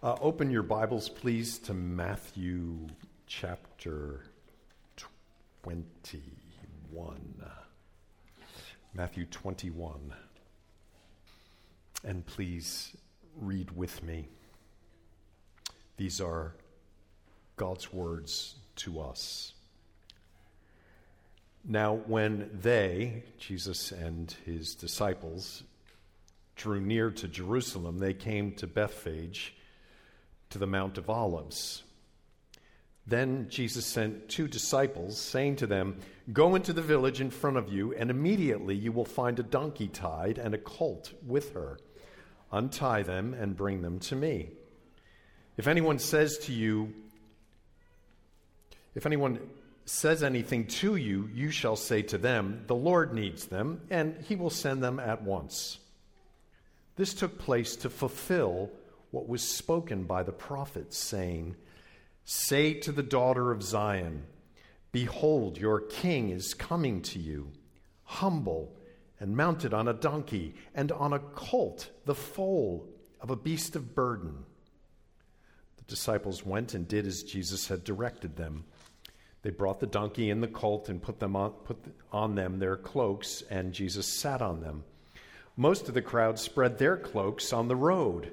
Uh, open your Bibles, please, to Matthew chapter 21. Matthew 21. And please read with me. These are God's words to us. Now, when they, Jesus and his disciples, drew near to Jerusalem, they came to Bethphage to the Mount of Olives. Then Jesus sent two disciples, saying to them, Go into the village in front of you, and immediately you will find a donkey tied and a colt with her. Untie them and bring them to me. If anyone says to you, if anyone says anything to you, you shall say to them, The Lord needs them, and he will send them at once. This took place to fulfill what was spoken by the prophets, saying, Say to the daughter of Zion, Behold, your king is coming to you, humble and mounted on a donkey, and on a colt, the foal of a beast of burden. The disciples went and did as Jesus had directed them. They brought the donkey and the colt and put, them on, put on them their cloaks, and Jesus sat on them. Most of the crowd spread their cloaks on the road,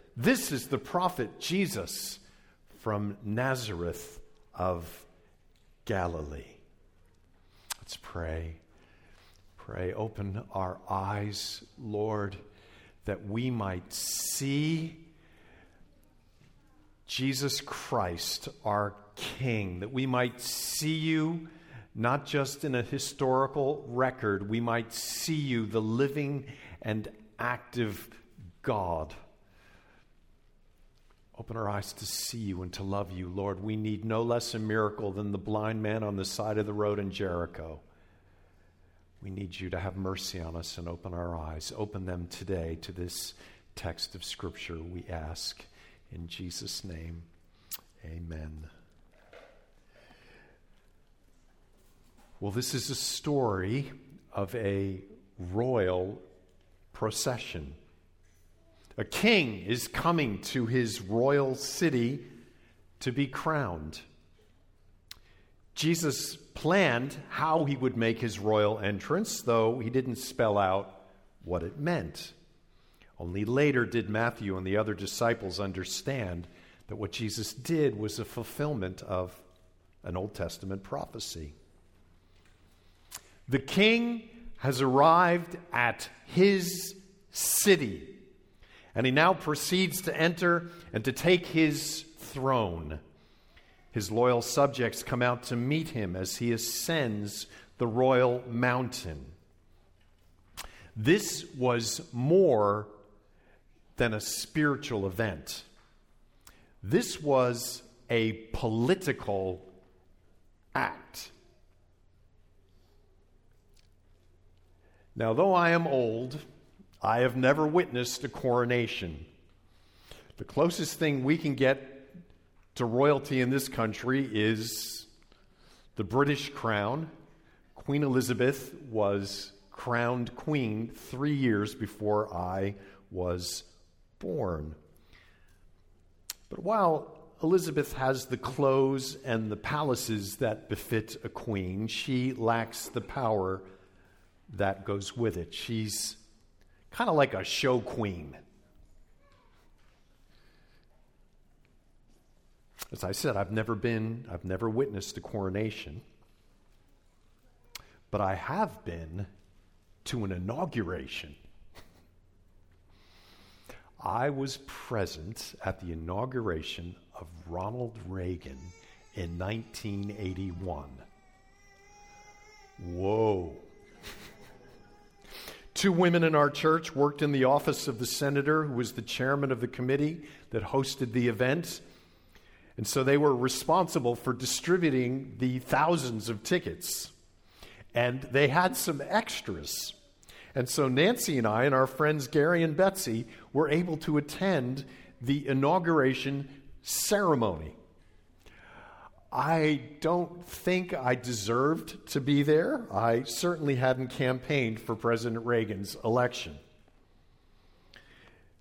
This is the prophet Jesus from Nazareth of Galilee. Let's pray. Pray, open our eyes, Lord, that we might see Jesus Christ, our King, that we might see you not just in a historical record, we might see you, the living and active God. Open our eyes to see you and to love you, Lord. We need no less a miracle than the blind man on the side of the road in Jericho. We need you to have mercy on us and open our eyes. Open them today to this text of Scripture, we ask. In Jesus' name, amen. Well, this is a story of a royal procession. A king is coming to his royal city to be crowned. Jesus planned how he would make his royal entrance, though he didn't spell out what it meant. Only later did Matthew and the other disciples understand that what Jesus did was a fulfillment of an Old Testament prophecy. The king has arrived at his city, and he now proceeds to enter and to take his throne. His loyal subjects come out to meet him as he ascends the royal mountain. This was more than a spiritual event. This was a political act. Now, though I am old, I have never witnessed a coronation. The closest thing we can get to royalty in this country is the British crown. Queen Elizabeth was crowned queen three years before I was born. But while Elizabeth has the clothes and the palaces that befit a queen, she lacks the power that goes with it. She's kind of like a show queen. As I said, I've never been, I've never witnessed a coronation, but I have been to an inauguration. I was present at the inauguration of Ronald Reagan in 1981. Whoa. Two women in our church worked in the office of the senator who was the chairman of the committee that hosted the event. And so they were responsible for distributing the thousands of tickets. And they had some extras. And so Nancy and I and our friends Gary and Betsy were able to attend the inauguration ceremony. I don't think I deserved to be there. I certainly hadn't campaigned for President Reagan's election.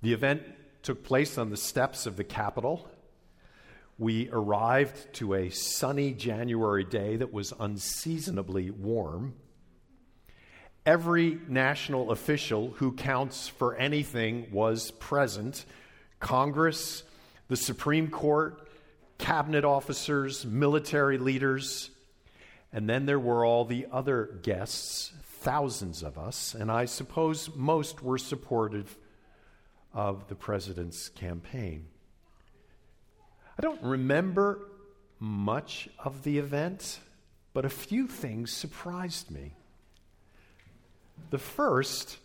The event took place on the steps of the Capitol. We arrived to a sunny January day that was unseasonably warm. Every national official who counts for anything was present Congress, the Supreme Court, cabinet officers, military leaders, and then there were all the other guests, thousands of us, and I suppose most were supportive of the president's campaign. I don't remember much of the event, but a few things surprised me. The first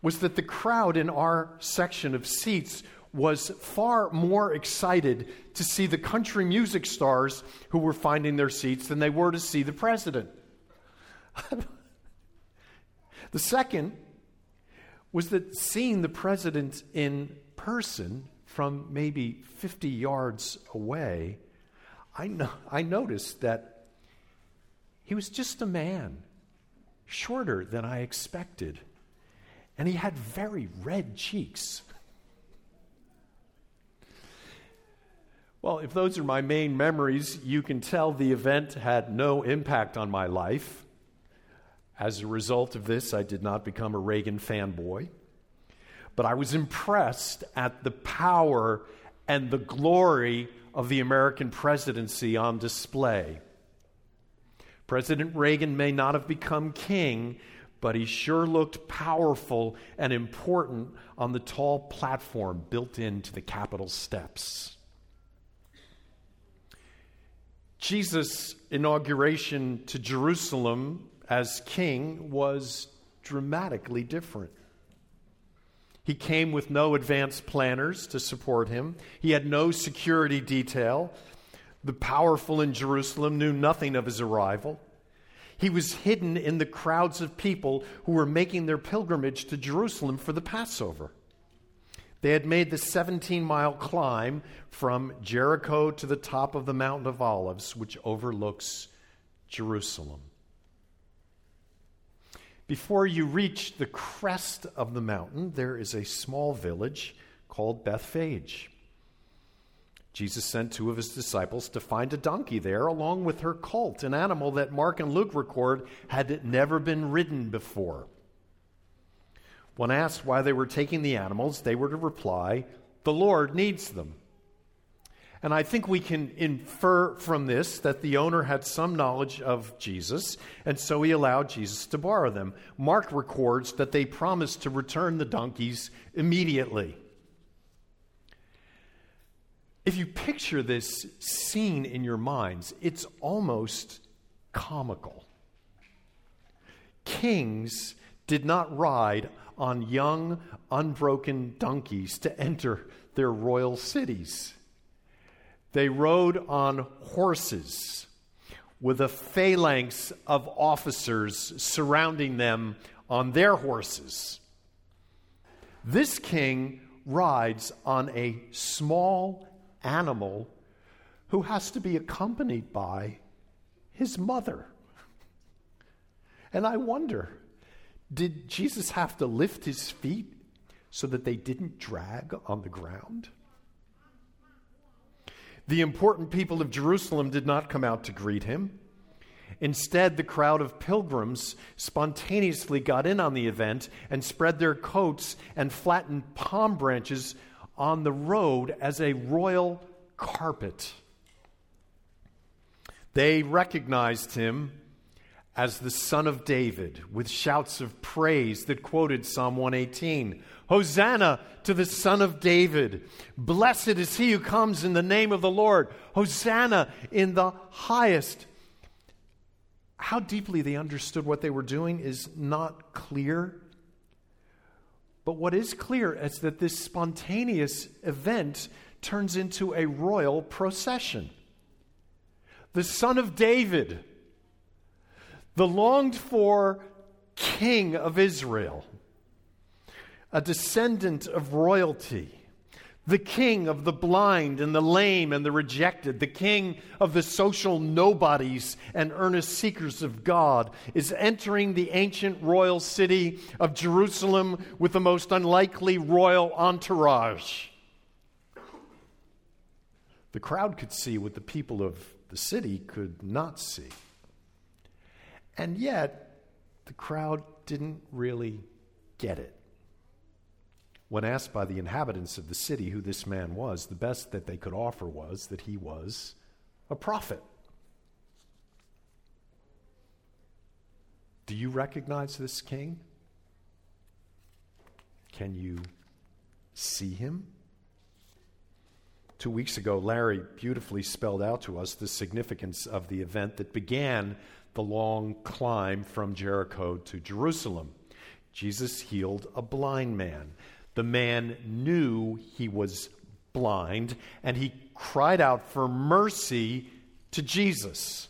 was that the crowd in our section of seats was far more excited to see the country music stars who were finding their seats than they were to see the president. the second was that seeing the president in person from maybe 50 yards away, I, no- I noticed that he was just a man, shorter than I expected, and he had very red cheeks. Well, if those are my main memories, you can tell the event had no impact on my life. As a result of this, I did not become a Reagan fanboy. But I was impressed at the power and the glory of the American presidency on display. President Reagan may not have become king, but he sure looked powerful and important on the tall platform built into the Capitol steps. Jesus' inauguration to Jerusalem as king was dramatically different. He came with no advanced planners to support him. He had no security detail. The powerful in Jerusalem knew nothing of his arrival. He was hidden in the crowds of people who were making their pilgrimage to Jerusalem for the Passover. They had made the 17 mile climb from Jericho to the top of the Mountain of Olives, which overlooks Jerusalem. Before you reach the crest of the mountain, there is a small village called Bethphage. Jesus sent two of his disciples to find a donkey there, along with her colt, an animal that Mark and Luke record had never been ridden before. When asked why they were taking the animals, they were to reply, The Lord needs them. And I think we can infer from this that the owner had some knowledge of Jesus, and so he allowed Jesus to borrow them. Mark records that they promised to return the donkeys immediately. If you picture this scene in your minds, it's almost comical. Kings did not ride on young, unbroken donkeys to enter their royal cities. They rode on horses with a phalanx of officers surrounding them on their horses. This king rides on a small animal who has to be accompanied by his mother. And I wonder did Jesus have to lift his feet so that they didn't drag on the ground? The important people of Jerusalem did not come out to greet him. Instead, the crowd of pilgrims spontaneously got in on the event and spread their coats and flattened palm branches on the road as a royal carpet. They recognized him as the Son of David with shouts of praise that quoted Psalm 118 Hosanna to the Son of David! Blessed is he who comes in the name of the Lord! Hosanna in the highest! How deeply they understood what they were doing is not clear. But what is clear is that this spontaneous event turns into a royal procession. The son of David, the longed for king of Israel, a descendant of royalty the king of the blind and the lame and the rejected, the king of the social nobodies and earnest seekers of God, is entering the ancient royal city of Jerusalem with the most unlikely royal entourage. The crowd could see what the people of the city could not see. And yet, the crowd didn't really get it. When asked by the inhabitants of the city who this man was, the best that they could offer was that he was a prophet. Do you recognize this king? Can you see him? Two weeks ago, Larry beautifully spelled out to us the significance of the event that began the long climb from Jericho to Jerusalem. Jesus healed a blind man. The man knew he was blind, and he cried out for mercy to Jesus.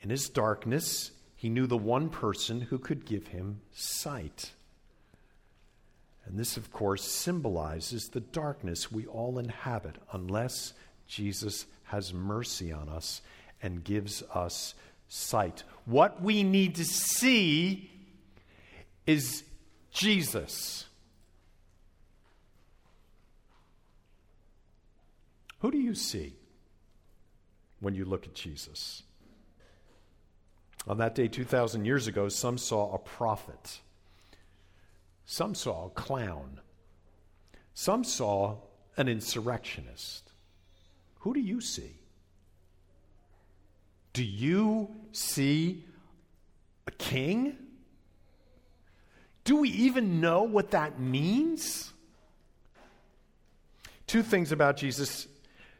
In his darkness, he knew the one person who could give him sight. And this, of course, symbolizes the darkness we all inhabit unless Jesus has mercy on us and gives us sight. What we need to see is Jesus. Who do you see when you look at Jesus? On that day 2,000 years ago, some saw a prophet, some saw a clown, some saw an insurrectionist. Who do you see? Do you see a king? Do we even know what that means? Two things about Jesus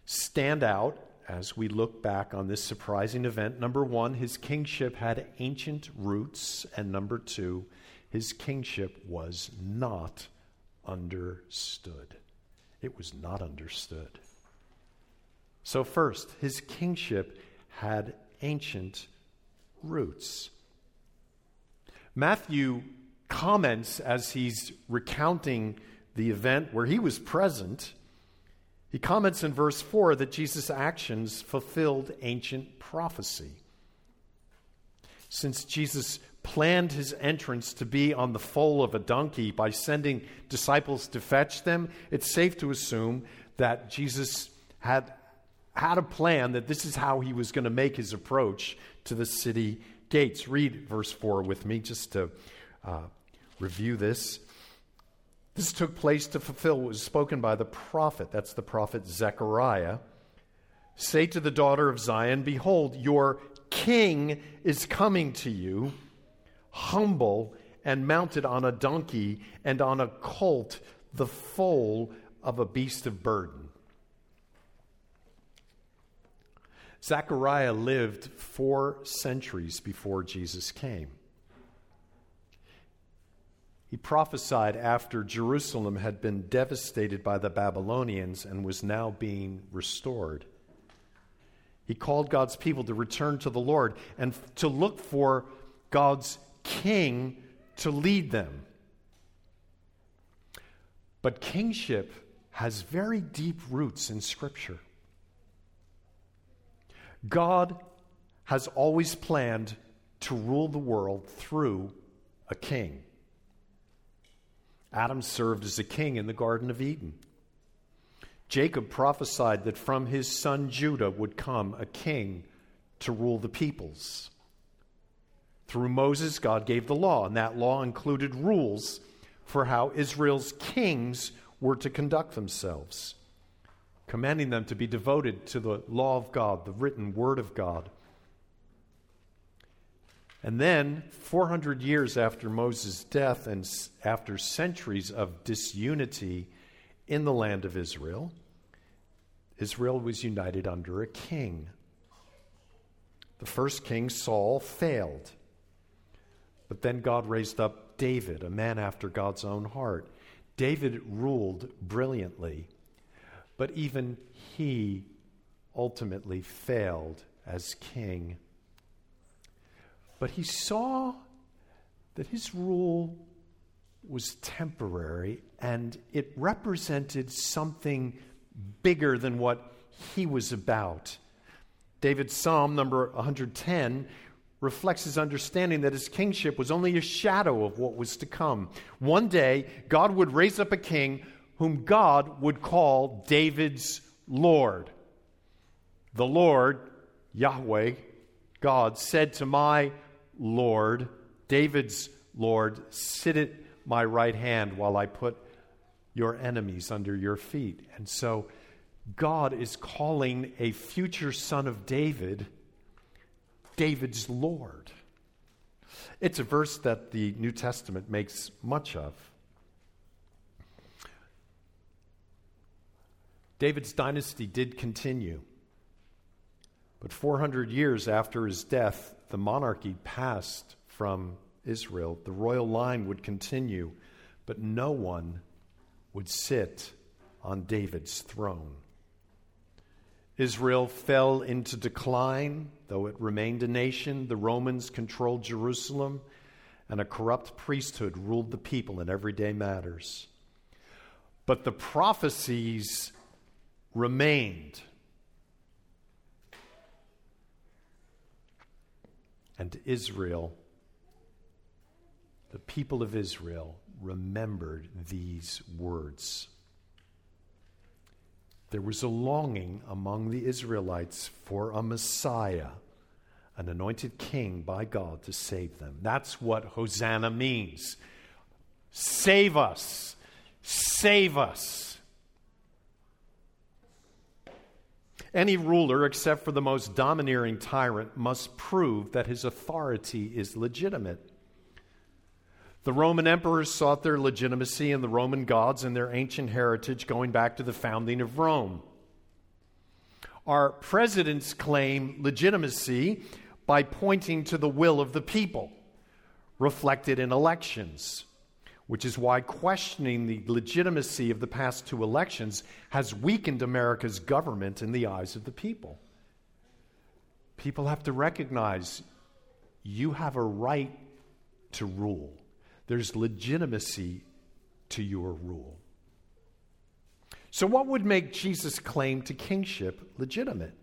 stand out as we look back on this surprising event. Number one, his kingship had ancient roots. And number two, his kingship was not understood. It was not understood. So, first, his kingship had ancient roots. Matthew comments as he's recounting the event where he was present he comments in verse 4 that Jesus' actions fulfilled ancient prophecy. Since Jesus planned his entrance to be on the foal of a donkey by sending disciples to fetch them, it's safe to assume that Jesus had had a plan that this is how he was going to make his approach to the city gates. Read verse 4 with me just to uh, review this. This took place to fulfill what was spoken by the prophet. That's the prophet Zechariah. Say to the daughter of Zion, Behold, your king is coming to you, humble and mounted on a donkey and on a colt, the foal of a beast of burden. Zechariah lived four centuries before Jesus came. He prophesied after Jerusalem had been devastated by the Babylonians and was now being restored. He called God's people to return to the Lord and to look for God's king to lead them. But kingship has very deep roots in Scripture. God has always planned to rule the world through a king. Adam served as a king in the Garden of Eden. Jacob prophesied that from his son Judah would come a king to rule the peoples. Through Moses, God gave the law, and that law included rules for how Israel's kings were to conduct themselves, commanding them to be devoted to the law of God, the written word of God. And then, 400 years after Moses' death and after centuries of disunity in the land of Israel, Israel was united under a king. The first king, Saul, failed. But then God raised up David, a man after God's own heart. David ruled brilliantly. but even he ultimately failed as king. But he saw that his rule was temporary and it represented something bigger than what he was about. David's Psalm number 110 reflects his understanding that his kingship was only a shadow of what was to come. One day, God would raise up a king whom God would call David's Lord. The Lord, Yahweh, God, said to my Lord, David's Lord, sit at my right hand while I put your enemies under your feet. And so God is calling a future son of David David's Lord. It's a verse that the New Testament makes much of. David's dynasty did continue. But 400 years after his death, the monarchy passed from Israel. The royal line would continue, but no one would sit on David's throne. Israel fell into decline, though it remained a nation. The Romans controlled Jerusalem, and a corrupt priesthood ruled the people in everyday matters. But the prophecies remained. And Israel, the people of Israel, remembered these words. There was a longing among the Israelites for a Messiah, an anointed king by God to save them. That's what Hosanna means. Save us. Save us. Any ruler, except for the most domineering tyrant, must prove that his authority is legitimate. The Roman emperors sought their legitimacy in the Roman gods and their ancient heritage going back to the founding of Rome. Our presidents claim legitimacy by pointing to the will of the people, reflected in elections, which is why questioning the legitimacy of the past two elections has weakened America's government in the eyes of the people. People have to recognize you have a right to rule. There's legitimacy to your rule. So, what would make Jesus' claim to kingship legitimate?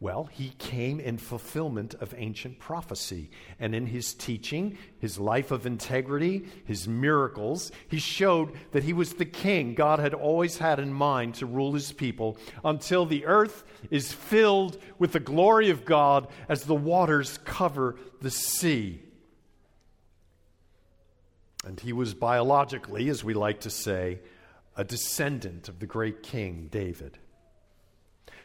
Well, he came in fulfillment of ancient prophecy. And in his teaching, his life of integrity, his miracles, he showed that he was the king God had always had in mind to rule his people until the earth is filled with the glory of God as the waters cover the sea. And he was biologically, as we like to say, a descendant of the great king David.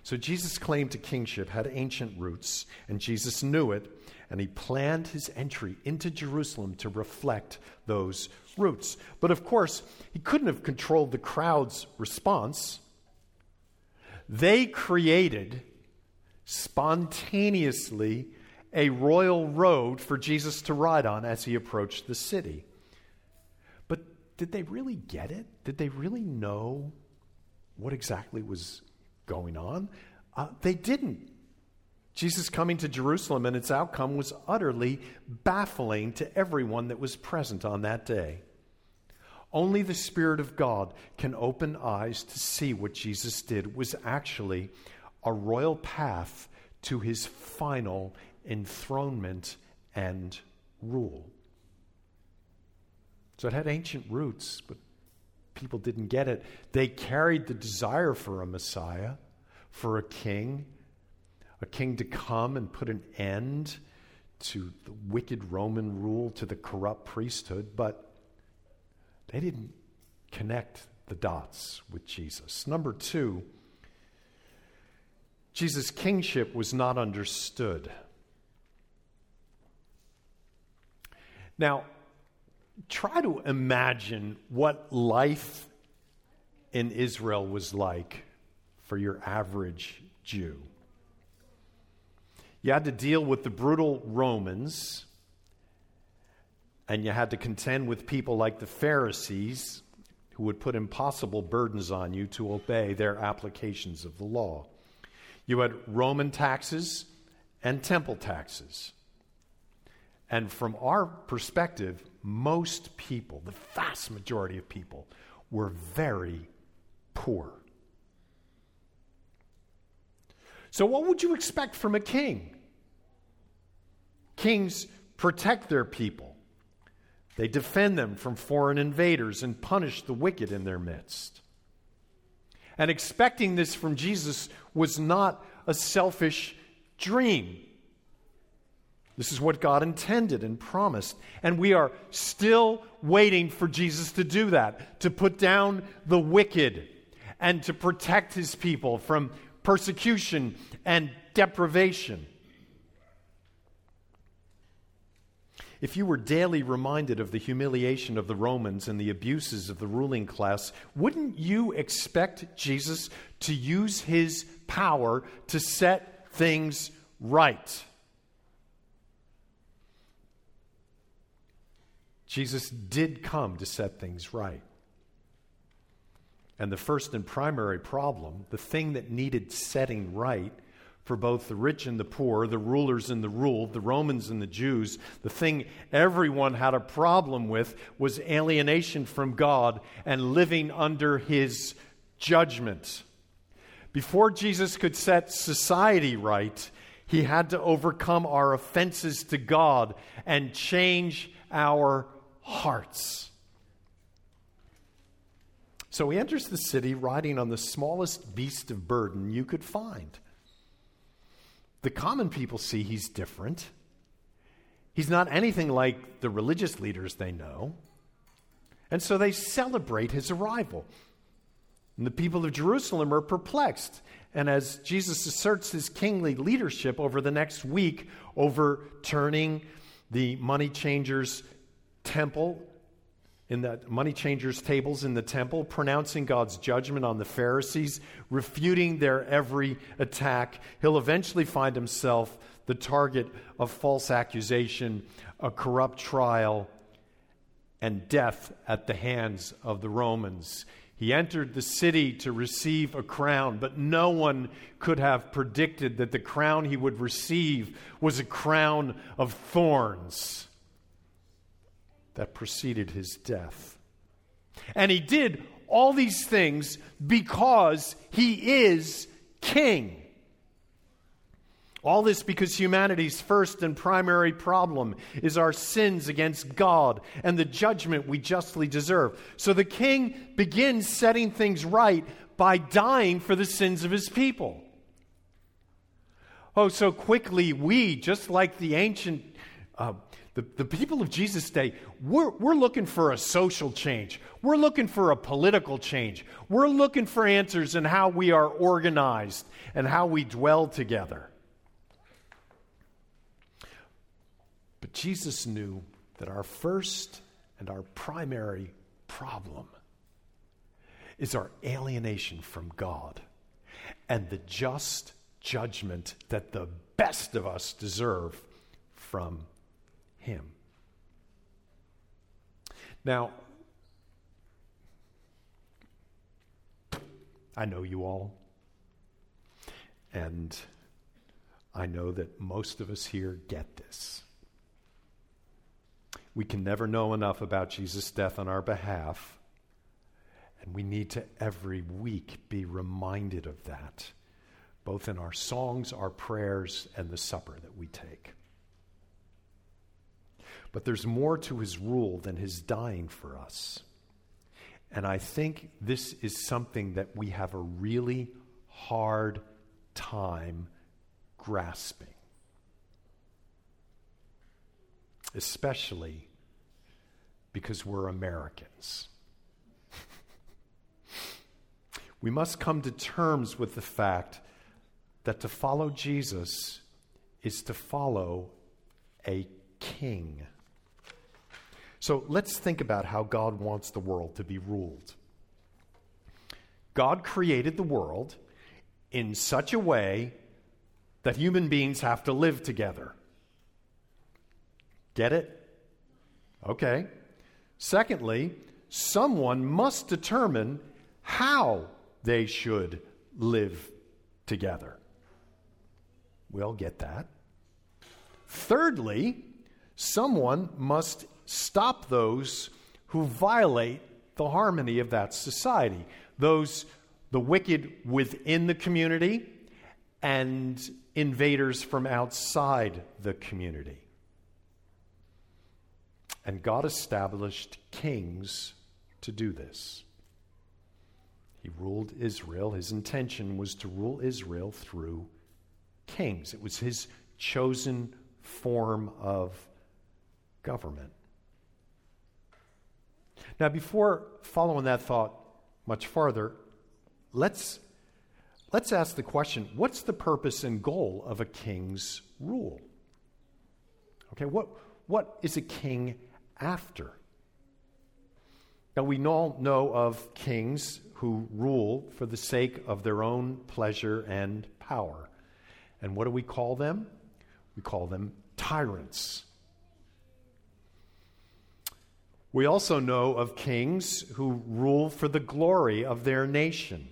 So Jesus' claim to kingship had ancient roots, and Jesus knew it, and he planned his entry into Jerusalem to reflect those roots. But of course, he couldn't have controlled the crowd's response. They created spontaneously a royal road for Jesus to ride on as he approached the city did they really get it? Did they really know what exactly was going on? Uh, they didn't. Jesus coming to Jerusalem and its outcome was utterly baffling to everyone that was present on that day. Only the Spirit of God can open eyes to see what Jesus did was actually a royal path to his final enthronement and rule. So it had ancient roots, but people didn't get it. They carried the desire for a Messiah, for a king, a king to come and put an end to the wicked Roman rule, to the corrupt priesthood, but they didn't connect the dots with Jesus. Number two, Jesus' kingship was not understood. Now, try to imagine what life in Israel was like for your average Jew. You had to deal with the brutal Romans, and you had to contend with people like the Pharisees who would put impossible burdens on you to obey their applications of the law. You had Roman taxes and temple taxes. And from our perspective, most people, the vast majority of people, were very poor. So, what would you expect from a king? Kings protect their people, they defend them from foreign invaders and punish the wicked in their midst. And expecting this from Jesus was not a selfish dream. This is what God intended and promised. And we are still waiting for Jesus to do that, to put down the wicked and to protect his people from persecution and deprivation. If you were daily reminded of the humiliation of the Romans and the abuses of the ruling class, wouldn't you expect Jesus to use his power to set things right? Jesus did come to set things right. And the first and primary problem, the thing that needed setting right for both the rich and the poor, the rulers and the ruled, the Romans and the Jews, the thing everyone had a problem with was alienation from God and living under his judgment. Before Jesus could set society right, he had to overcome our offenses to God and change our hearts. So he enters the city riding on the smallest beast of burden you could find. The common people see he's different. He's not anything like the religious leaders they know. And so they celebrate his arrival. And the people of Jerusalem are perplexed. And as Jesus asserts his kingly leadership over the next week, overturning the money changers' temple, in the money changers' tables in the temple, pronouncing God's judgment on the Pharisees, refuting their every attack. He'll eventually find himself the target of false accusation, a corrupt trial, and death at the hands of the Romans. He entered the city to receive a crown, but no one could have predicted that the crown he would receive was a crown of thorns that preceded his death. And he did all these things because he is king. All this because humanity's first and primary problem is our sins against God and the judgment we justly deserve. So the king begins setting things right by dying for the sins of his people. Oh, so quickly we, just like the ancient uh, the, the people of Jesus' day, we're, we're looking for a social change. We're looking for a political change. We're looking for answers in how we are organized and how we dwell together. But Jesus knew that our first and our primary problem is our alienation from God and the just judgment that the best of us deserve from him. Now, I know you all, and I know that most of us here get this. We can never know enough about Jesus' death on our behalf, and we need to every week be reminded of that, both in our songs, our prayers, and the supper that we take. But there's more to his rule than his dying for us. And I think this is something that we have a really hard time grasping. Especially because we're Americans. we must come to terms with the fact that to follow Jesus is to follow a king. So let's think about how God wants the world to be ruled. God created the world in such a way that human beings have to live together. Get it? Okay. Secondly, someone must determine how they should live together. We all get that. Thirdly, someone must stop those who violate the harmony of that society. Those, the wicked within the community and invaders from outside the community. And God established kings to do this. He ruled Israel. His intention was to rule Israel through kings, it was his chosen form of government. Now, before following that thought much farther, let's, let's ask the question what's the purpose and goal of a king's rule? Okay, what, what is a king after? Now, we all know of kings who rule for the sake of their own pleasure and power. And what do we call them? We call them tyrants. We also know of kings who rule for the glory of their nation.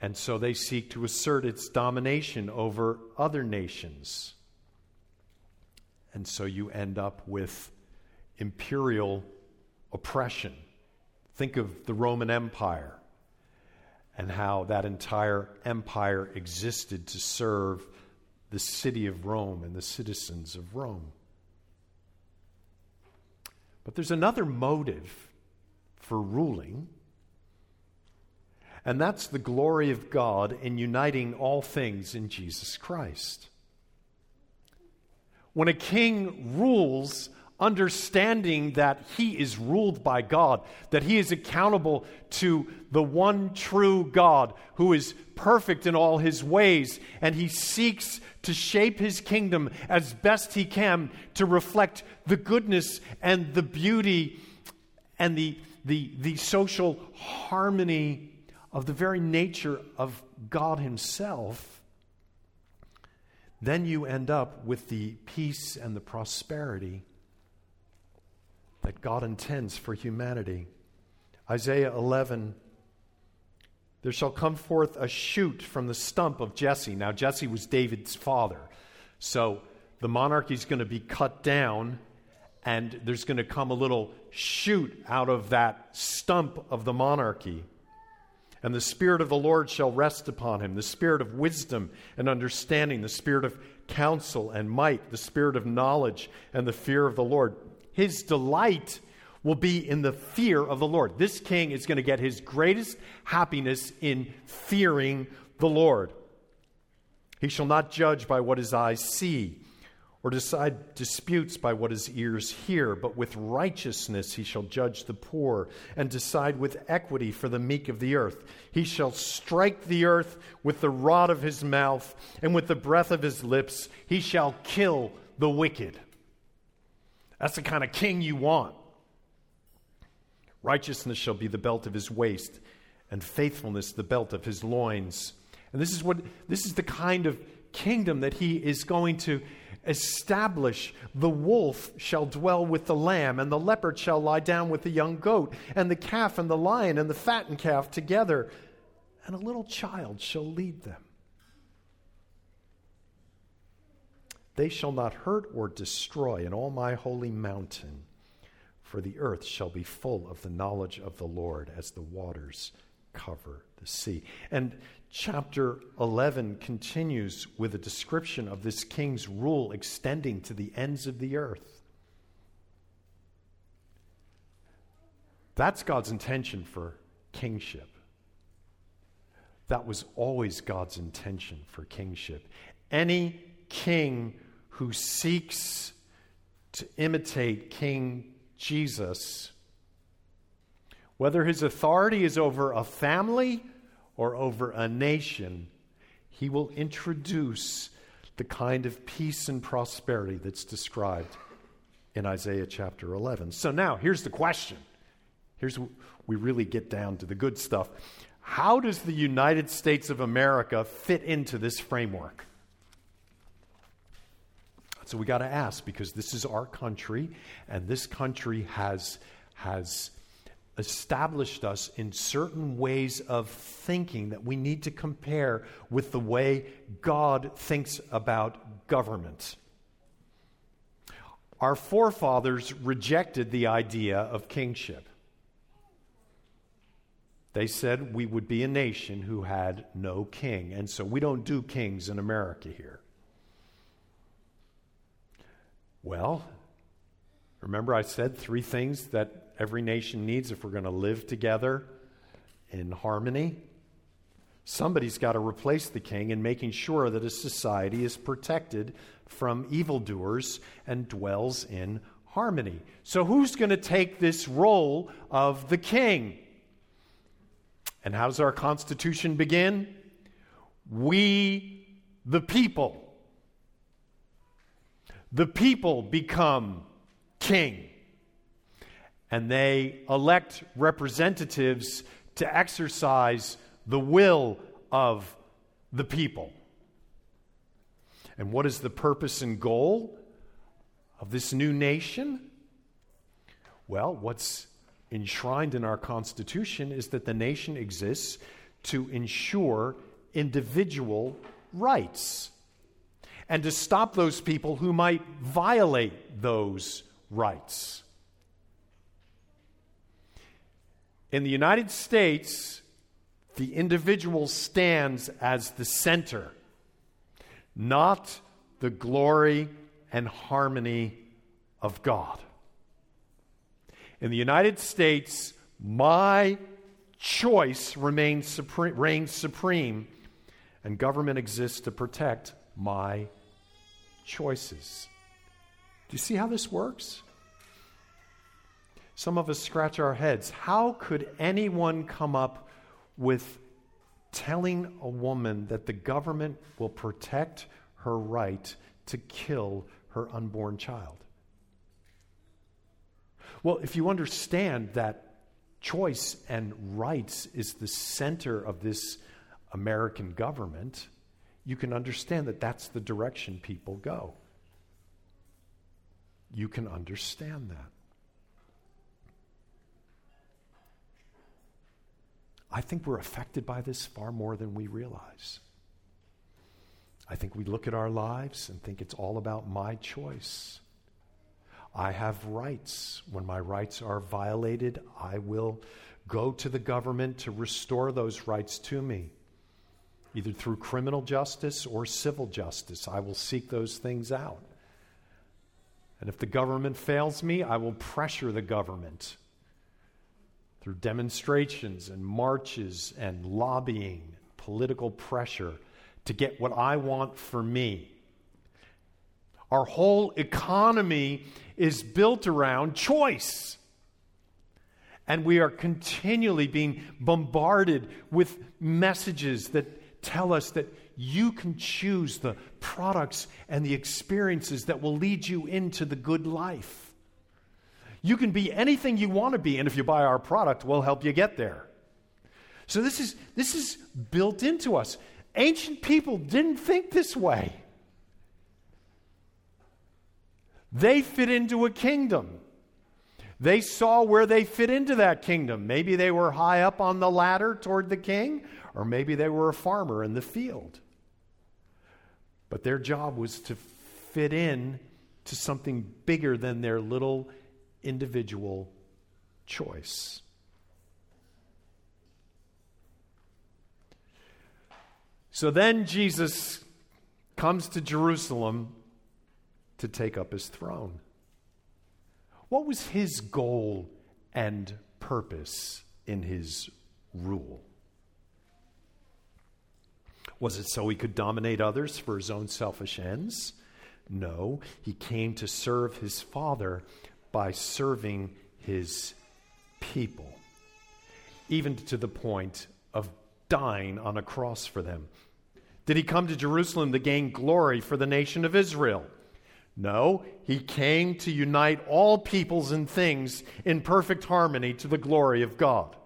And so they seek to assert its domination over other nations. And so you end up with imperial oppression. Think of the Roman Empire and how that entire empire existed to serve the city of Rome and the citizens of Rome. But there's another motive for ruling, and that's the glory of God in uniting all things in Jesus Christ. When a king rules, understanding that he is ruled by God, that he is accountable to the one true God who is perfect in all his ways, and he seeks to shape his kingdom as best he can to reflect the goodness and the beauty and the, the, the social harmony of the very nature of God himself then you end up with the peace and the prosperity that God intends for humanity. Isaiah 11 There shall come forth a shoot from the stump of Jesse. Now, Jesse was David's father. So the monarchy is going to be cut down, and there's going to come a little shoot out of that stump of the monarchy. And the Spirit of the Lord shall rest upon him the Spirit of wisdom and understanding, the Spirit of counsel and might, the Spirit of knowledge and the fear of the Lord his delight will be in the fear of the Lord. This king is going to get his greatest happiness in fearing the Lord. He shall not judge by what his eyes see, or decide disputes by what his ears hear, but with righteousness he shall judge the poor, and decide with equity for the meek of the earth. He shall strike the earth with the rod of his mouth, and with the breath of his lips he shall kill the wicked. That's the kind of king you want. Righteousness shall be the belt of his waist, and faithfulness the belt of his loins. And this is what this is the kind of kingdom that he is going to establish. The wolf shall dwell with the lamb, and the leopard shall lie down with the young goat, and the calf and the lion and the fattened calf together, and a little child shall lead them. They shall not hurt or destroy in all my holy mountain, for the earth shall be full of the knowledge of the Lord as the waters cover the sea. And chapter 11 continues with a description of this king's rule extending to the ends of the earth. That's God's intention for kingship. That was always God's intention for kingship. Any king who seeks to imitate King Jesus, whether his authority is over a family or over a nation, he will introduce the kind of peace and prosperity that's described in Isaiah chapter 11. So now, here's the question. Here's we really get down to the good stuff. How does the United States of America fit into this framework? So we got to ask because this is our country, and this country has has established us in certain ways of thinking that we need to compare with the way God thinks about government. Our forefathers rejected the idea of kingship. They said we would be a nation who had no king, and so we don't do kings in America here. Well, remember I said three things that every nation needs if we're going to live together in harmony? Somebody's got to replace the king in making sure that a society is protected from evildoers and dwells in harmony. So, who's going to take this role of the king? And how does our Constitution begin? We, the people. The people become king. And they elect representatives to exercise the will of the people. And what is the purpose and goal of this new nation? Well, what's enshrined in our Constitution is that the nation exists to ensure individual rights and to stop those people who might violate those rights. In the United States, the individual stands as the center, not the glory and harmony of God. In the United States, my choice remains supreme, reigns supreme, and government exists to protect my choices. Do you see how this works? Some of us scratch our heads. How could anyone come up with telling a woman that the government will protect her right to kill her unborn child? Well, if you understand that choice and rights is the center of this American government, you can understand that that's the direction people go. You can understand that. I think we're affected by this far more than we realize. I think we look at our lives and think it's all about my choice. I have rights. When my rights are violated, I will go to the government to restore those rights to me, either through criminal justice or civil justice. I will seek those things out. And if the government fails me, I will pressure the government through demonstrations and marches and lobbying, political pressure to get what I want for me. Our whole economy is built around choice. And we are continually being bombarded with messages that tell us that you can choose the products and the experiences that will lead you into the good life. You can be anything you want to be, and if you buy our product, we'll help you get there. So this is, this is built into us. Ancient people didn't think this way. They fit into a kingdom. They saw where they fit into that kingdom. Maybe they were high up on the ladder toward the king, or maybe they were a farmer in the field. But their job was to fit in to something bigger than their little individual choice. So then Jesus comes to Jerusalem to take up his throne. What was his goal and purpose in his rule? Was it so he could dominate others for his own selfish ends? No, he came to serve his Father by serving his people, even to the point of dying on a cross for them. Did he come to Jerusalem to gain glory for the nation of Israel? No, he came to unite all peoples and things in perfect harmony to the glory of God.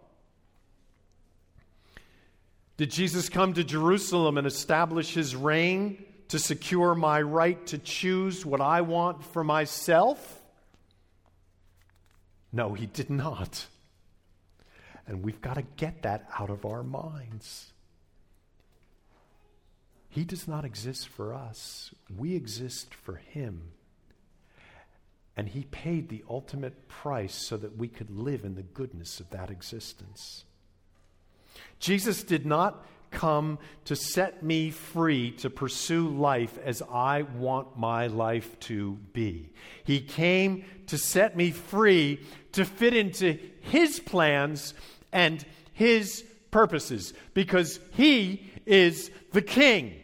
Did Jesus come to Jerusalem and establish his reign to secure my right to choose what I want for myself? No, he did not. And we've got to get that out of our minds. He does not exist for us, we exist for him. And he paid the ultimate price so that we could live in the goodness of that existence. Jesus did not come to set me free to pursue life as I want my life to be. He came to set me free to fit into His plans and His purposes because He is the King.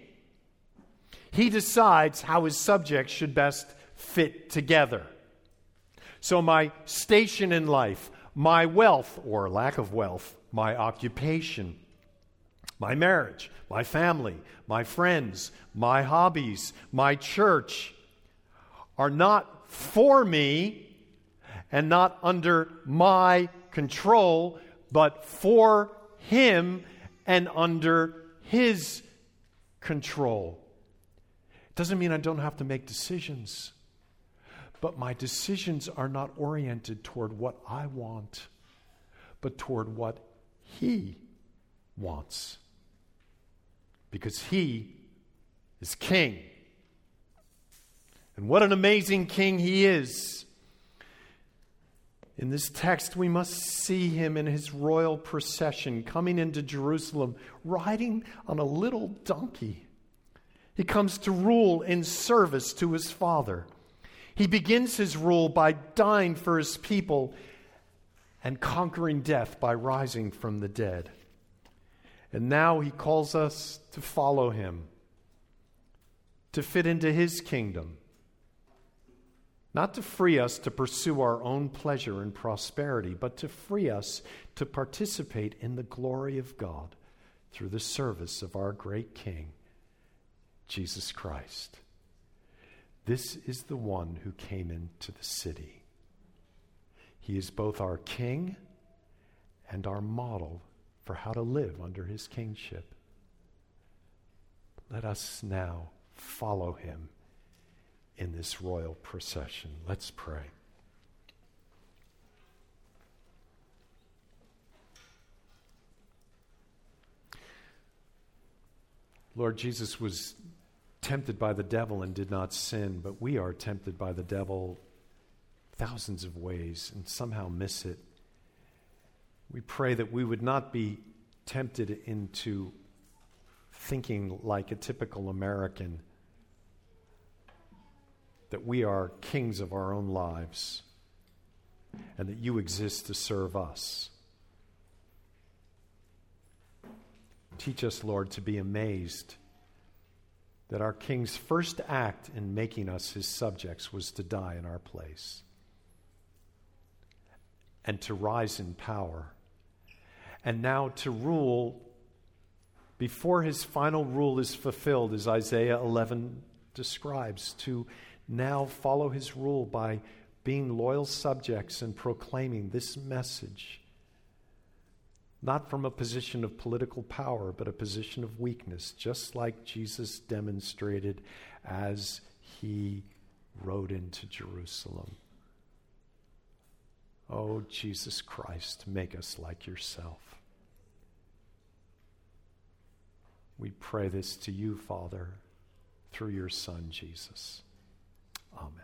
He decides how His subjects should best fit together. So, my station in life, my wealth or lack of wealth, my occupation, my marriage, my family, my friends, my hobbies, my church are not for me and not under my control, but for Him and under His control. It doesn't mean I don't have to make decisions, but my decisions are not oriented toward what I want, but toward what He wants because he is king. And what an amazing king he is. In this text, we must see him in his royal procession coming into Jerusalem, riding on a little donkey. He comes to rule in service to his father. He begins his rule by dying for his people and conquering death by rising from the dead. And now he calls us to follow him, to fit into his kingdom, not to free us to pursue our own pleasure and prosperity, but to free us to participate in the glory of God through the service of our great King, Jesus Christ. This is the one who came into the city. He is both our King and our model for how to live under his kingship. Let us now follow him in this royal procession. Let's pray. Lord Jesus was tempted by the devil and did not sin, but we are tempted by the devil thousands of ways and somehow miss it. We pray that we would not be tempted into thinking like a typical American, that we are kings of our own lives, and that you exist to serve us. Teach us, Lord, to be amazed that our King's first act in making us his subjects was to die in our place and to rise in power and now to rule before his final rule is fulfilled, as Isaiah 11 describes, to now follow his rule by being loyal subjects and proclaiming this message, not from a position of political power, but a position of weakness, just like Jesus demonstrated as he rode into Jerusalem. Oh, Jesus Christ, make us like yourself. We pray this to you, Father, through your Son, Jesus. Amen.